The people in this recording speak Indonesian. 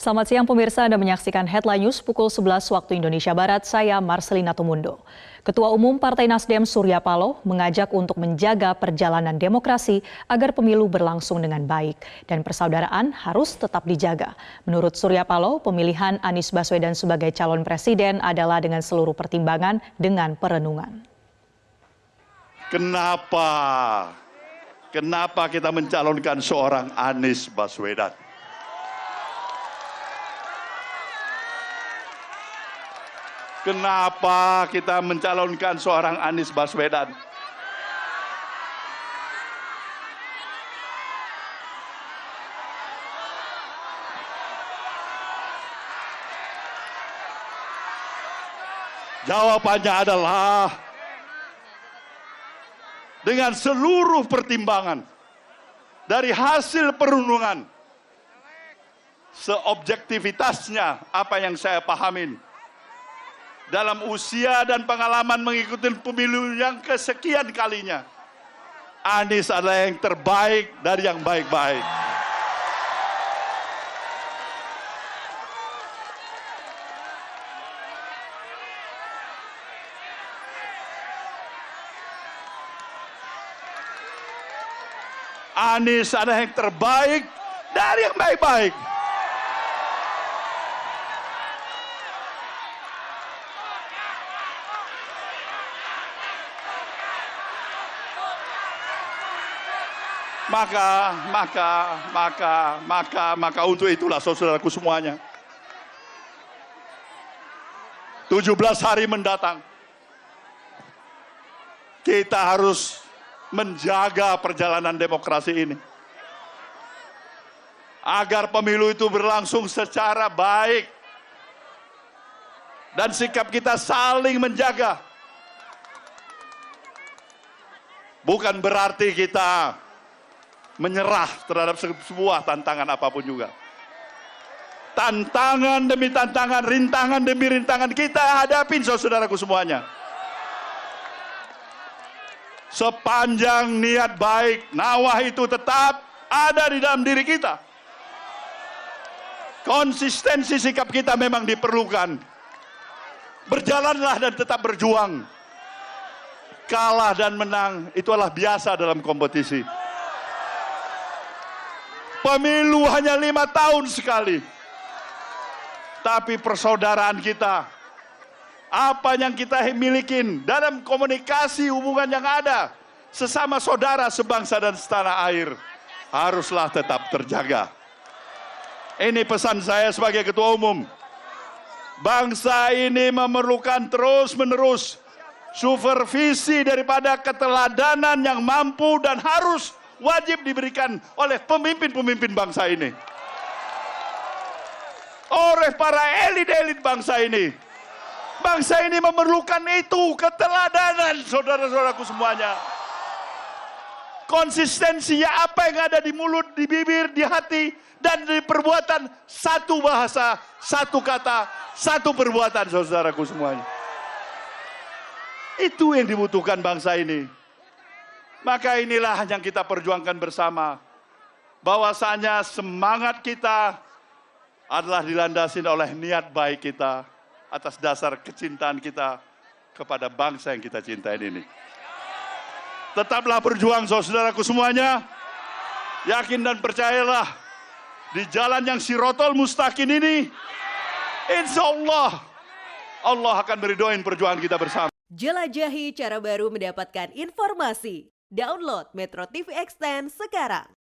Selamat siang pemirsa, Anda menyaksikan Headline News pukul 11 waktu Indonesia Barat, saya Marcelina Tumundo. Ketua Umum Partai Nasdem Surya Paloh mengajak untuk menjaga perjalanan demokrasi agar pemilu berlangsung dengan baik dan persaudaraan harus tetap dijaga. Menurut Surya Paloh, pemilihan Anies Baswedan sebagai calon presiden adalah dengan seluruh pertimbangan dengan perenungan. Kenapa? Kenapa kita mencalonkan seorang Anies Baswedan? Kenapa kita mencalonkan seorang Anies Baswedan? Jawabannya adalah dengan seluruh pertimbangan dari hasil perundungan seobjektivitasnya apa yang saya pahamin dalam usia dan pengalaman mengikuti pemilu yang kesekian kalinya. Anies adalah yang terbaik dari yang baik-baik. Anies adalah yang terbaik dari yang baik-baik. Maka, maka, maka, maka, maka untuk itulah saudaraku semuanya. 17 hari mendatang. Kita harus menjaga perjalanan demokrasi ini. Agar pemilu itu berlangsung secara baik. Dan sikap kita saling menjaga. Bukan berarti kita menyerah terhadap sebuah tantangan apa pun juga. Tantangan demi tantangan, rintangan demi rintangan kita hadapin saudaraku semuanya. Sepanjang niat baik, nawah itu tetap ada di dalam diri kita. Konsistensi sikap kita memang diperlukan. Berjalanlah dan tetap berjuang. Kalah dan menang itu adalah biasa dalam kompetisi. Pemilu hanya lima tahun sekali. Tapi persaudaraan kita, apa yang kita miliki dalam komunikasi hubungan yang ada, sesama saudara sebangsa dan setanah air, haruslah tetap terjaga. Ini pesan saya sebagai ketua umum. Bangsa ini memerlukan terus-menerus supervisi daripada keteladanan yang mampu dan harus wajib diberikan oleh pemimpin-pemimpin bangsa ini. Oleh para elit-elit bangsa ini. Bangsa ini memerlukan itu, keteladanan saudara-saudaraku semuanya. Konsistensinya apa yang ada di mulut, di bibir, di hati, dan di perbuatan satu bahasa, satu kata, satu perbuatan saudaraku semuanya. Itu yang dibutuhkan bangsa ini. Maka inilah yang kita perjuangkan bersama. Bahwasanya semangat kita adalah dilandasi oleh niat baik kita atas dasar kecintaan kita kepada bangsa yang kita cintai ini. Tetaplah berjuang saudaraku semuanya. Yakin dan percayalah di jalan yang sirotol mustaqim ini. Insya Allah Allah akan beridoin perjuangan kita bersama. Jelajahi cara baru mendapatkan informasi. Download Metro TV Extend sekarang.